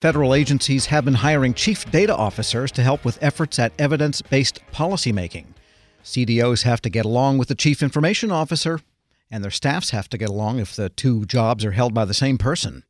Federal agencies have been hiring chief data officers to help with efforts at evidence based policymaking. CDOs have to get along with the chief information officer, and their staffs have to get along if the two jobs are held by the same person.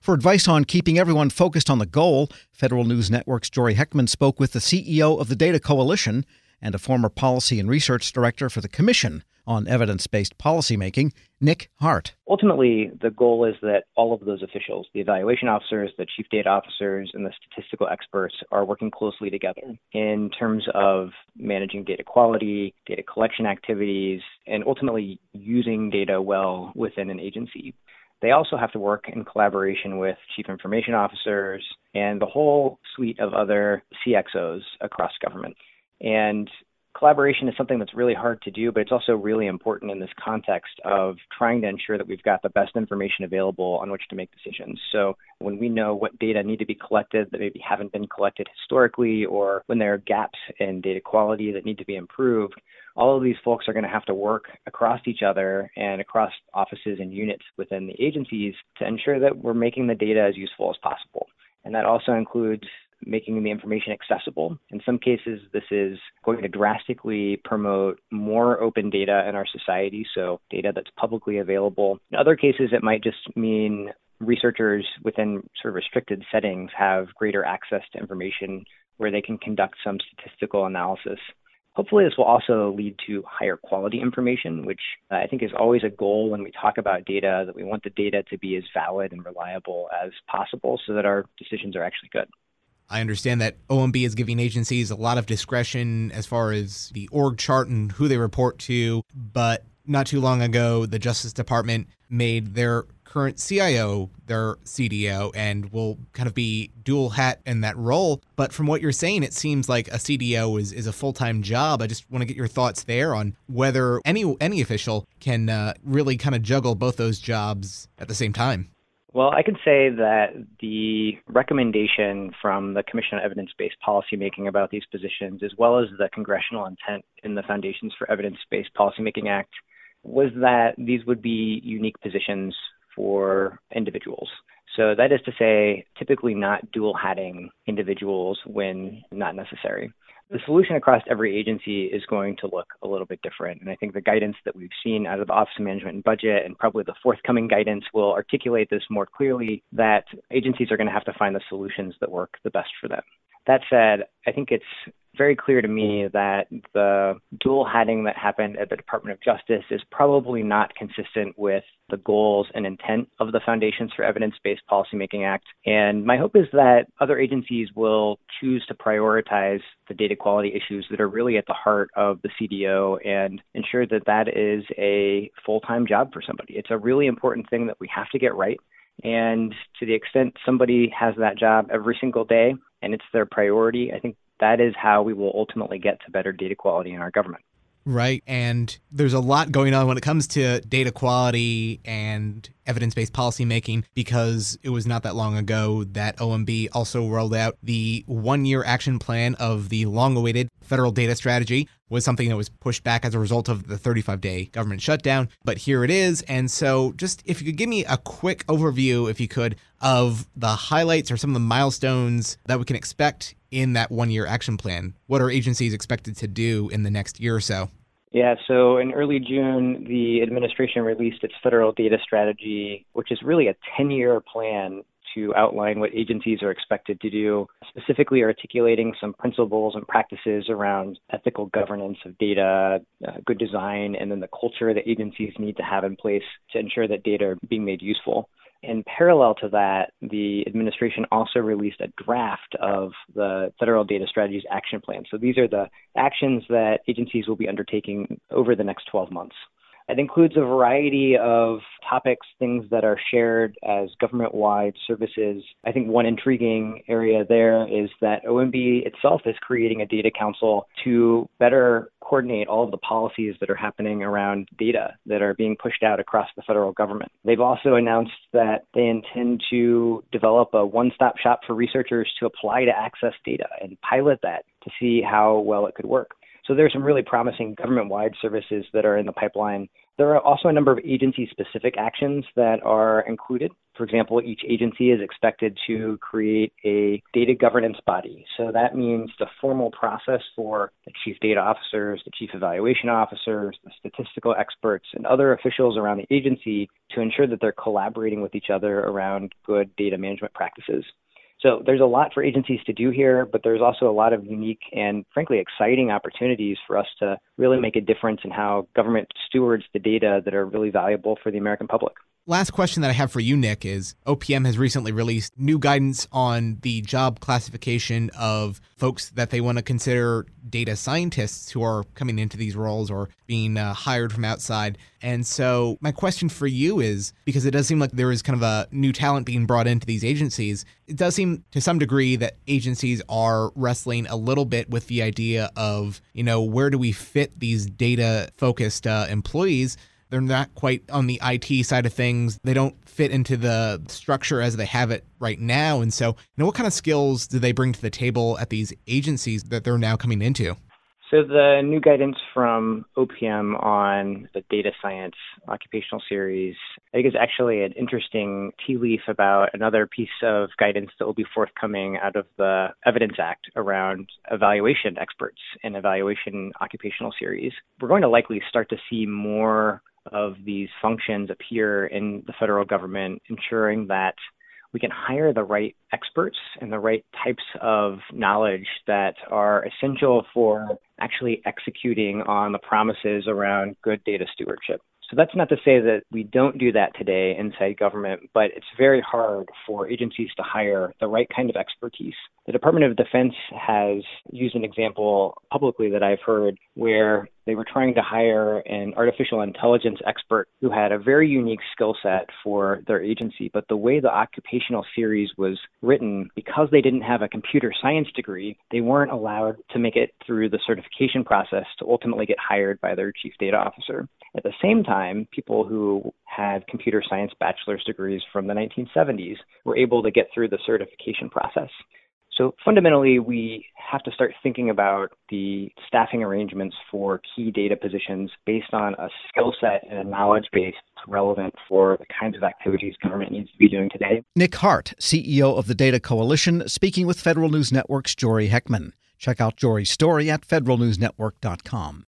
For advice on keeping everyone focused on the goal, Federal News Network's Jory Heckman spoke with the CEO of the Data Coalition and a former policy and research director for the Commission on evidence based policymaking, Nick Hart. Ultimately, the goal is that all of those officials, the evaluation officers, the chief data officers, and the statistical experts, are working closely together in terms of managing data quality, data collection activities, and ultimately using data well within an agency. They also have to work in collaboration with chief information officers and the whole suite of other CXOs across government. And collaboration is something that's really hard to do, but it's also really important in this context of trying to ensure that we've got the best information available on which to make decisions. So when we know what data need to be collected that maybe haven't been collected historically, or when there are gaps in data quality that need to be improved, all of these folks are going to have to work across each other and across offices and units within the agencies to ensure that we're making the data as useful as possible. And that also includes making the information accessible. In some cases, this is going to drastically promote more open data in our society, so data that's publicly available. In other cases, it might just mean researchers within sort of restricted settings have greater access to information where they can conduct some statistical analysis. Hopefully, this will also lead to higher quality information, which uh, I think is always a goal when we talk about data, that we want the data to be as valid and reliable as possible so that our decisions are actually good. I understand that OMB is giving agencies a lot of discretion as far as the org chart and who they report to, but not too long ago, the Justice Department made their current CIO their CDO and will kind of be dual hat in that role. But from what you're saying, it seems like a CDO is, is a full time job. I just want to get your thoughts there on whether any any official can uh, really kind of juggle both those jobs at the same time. Well, I can say that the recommendation from the Commission on Evidence Based Policymaking about these positions, as well as the congressional intent in the Foundations for Evidence Based Policymaking Act, was that these would be unique positions for individuals. So that is to say, typically not dual hatting individuals when not necessary the solution across every agency is going to look a little bit different. And I think the guidance that we've seen out of the Office of Management and Budget and probably the forthcoming guidance will articulate this more clearly that agencies are going to have to find the solutions that work the best for them. That said, I think it's very clear to me that the dual hatting that happened at the Department of Justice is probably not consistent with the goals and intent of the Foundations for Evidence Based Policymaking Act. And my hope is that other agencies will choose to prioritize the data quality issues that are really at the heart of the CDO and ensure that that is a full time job for somebody. It's a really important thing that we have to get right. And to the extent somebody has that job every single day and it's their priority, I think that is how we will ultimately get to better data quality in our government. Right. And there's a lot going on when it comes to data quality and evidence based policymaking because it was not that long ago that OMB also rolled out the one year action plan of the long awaited federal data strategy was something that was pushed back as a result of the 35 day government shutdown. But here it is. And so, just if you could give me a quick overview, if you could, of the highlights or some of the milestones that we can expect in that one year action plan. What are agencies expected to do in the next year or so? Yeah, so in early June, the administration released its federal data strategy, which is really a 10 year plan to outline what agencies are expected to do, specifically articulating some principles and practices around ethical governance of data, uh, good design, and then the culture that agencies need to have in place to ensure that data are being made useful. In parallel to that, the administration also released a draft of the Federal Data Strategies Action Plan. So these are the actions that agencies will be undertaking over the next 12 months. It includes a variety of topics, things that are shared as government wide services. I think one intriguing area there is that OMB itself is creating a data council to better coordinate all of the policies that are happening around data that are being pushed out across the federal government. They've also announced that they intend to develop a one stop shop for researchers to apply to access data and pilot that to see how well it could work. So there's some really promising government-wide services that are in the pipeline. There are also a number of agency-specific actions that are included. For example, each agency is expected to create a data governance body. So that means the formal process for the chief data officers, the chief evaluation officers, the statistical experts, and other officials around the agency to ensure that they're collaborating with each other around good data management practices. So there's a lot for agencies to do here, but there's also a lot of unique and frankly exciting opportunities for us to really make a difference in how government stewards the data that are really valuable for the American public. Last question that I have for you, Nick, is OPM has recently released new guidance on the job classification of folks that they want to consider data scientists who are coming into these roles or being uh, hired from outside. And so, my question for you is because it does seem like there is kind of a new talent being brought into these agencies, it does seem to some degree that agencies are wrestling a little bit with the idea of, you know, where do we fit these data focused uh, employees? They're not quite on the IT side of things. They don't fit into the structure as they have it right now. And so, you know, what kind of skills do they bring to the table at these agencies that they're now coming into? So, the new guidance from OPM on the data science occupational series, I think, is actually an interesting tea leaf about another piece of guidance that will be forthcoming out of the Evidence Act around evaluation experts and evaluation occupational series. We're going to likely start to see more of these functions appear in the federal government, ensuring that we can hire the right experts and the right types of knowledge that are essential for actually executing on the promises around good data stewardship. So that's not to say that we don't do that today inside government, but it's very hard for agencies to hire the right kind of expertise. The Department of Defense has used an example publicly that I've heard where they were trying to hire an artificial intelligence expert who had a very unique skill set for their agency. But the way the occupational series was written, because they didn't have a computer science degree, they weren't allowed to make it through the certification process to ultimately get hired by their chief data officer. At the same time, people who had computer science bachelor's degrees from the 1970s were able to get through the certification process. So fundamentally, we have to start thinking about the staffing arrangements for key data positions based on a skill set and a knowledge base relevant for the kinds of activities government needs to be doing today. Nick Hart, CEO of the Data Coalition, speaking with Federal News Network's Jory Heckman. Check out Jory's story at federalnewsnetwork.com.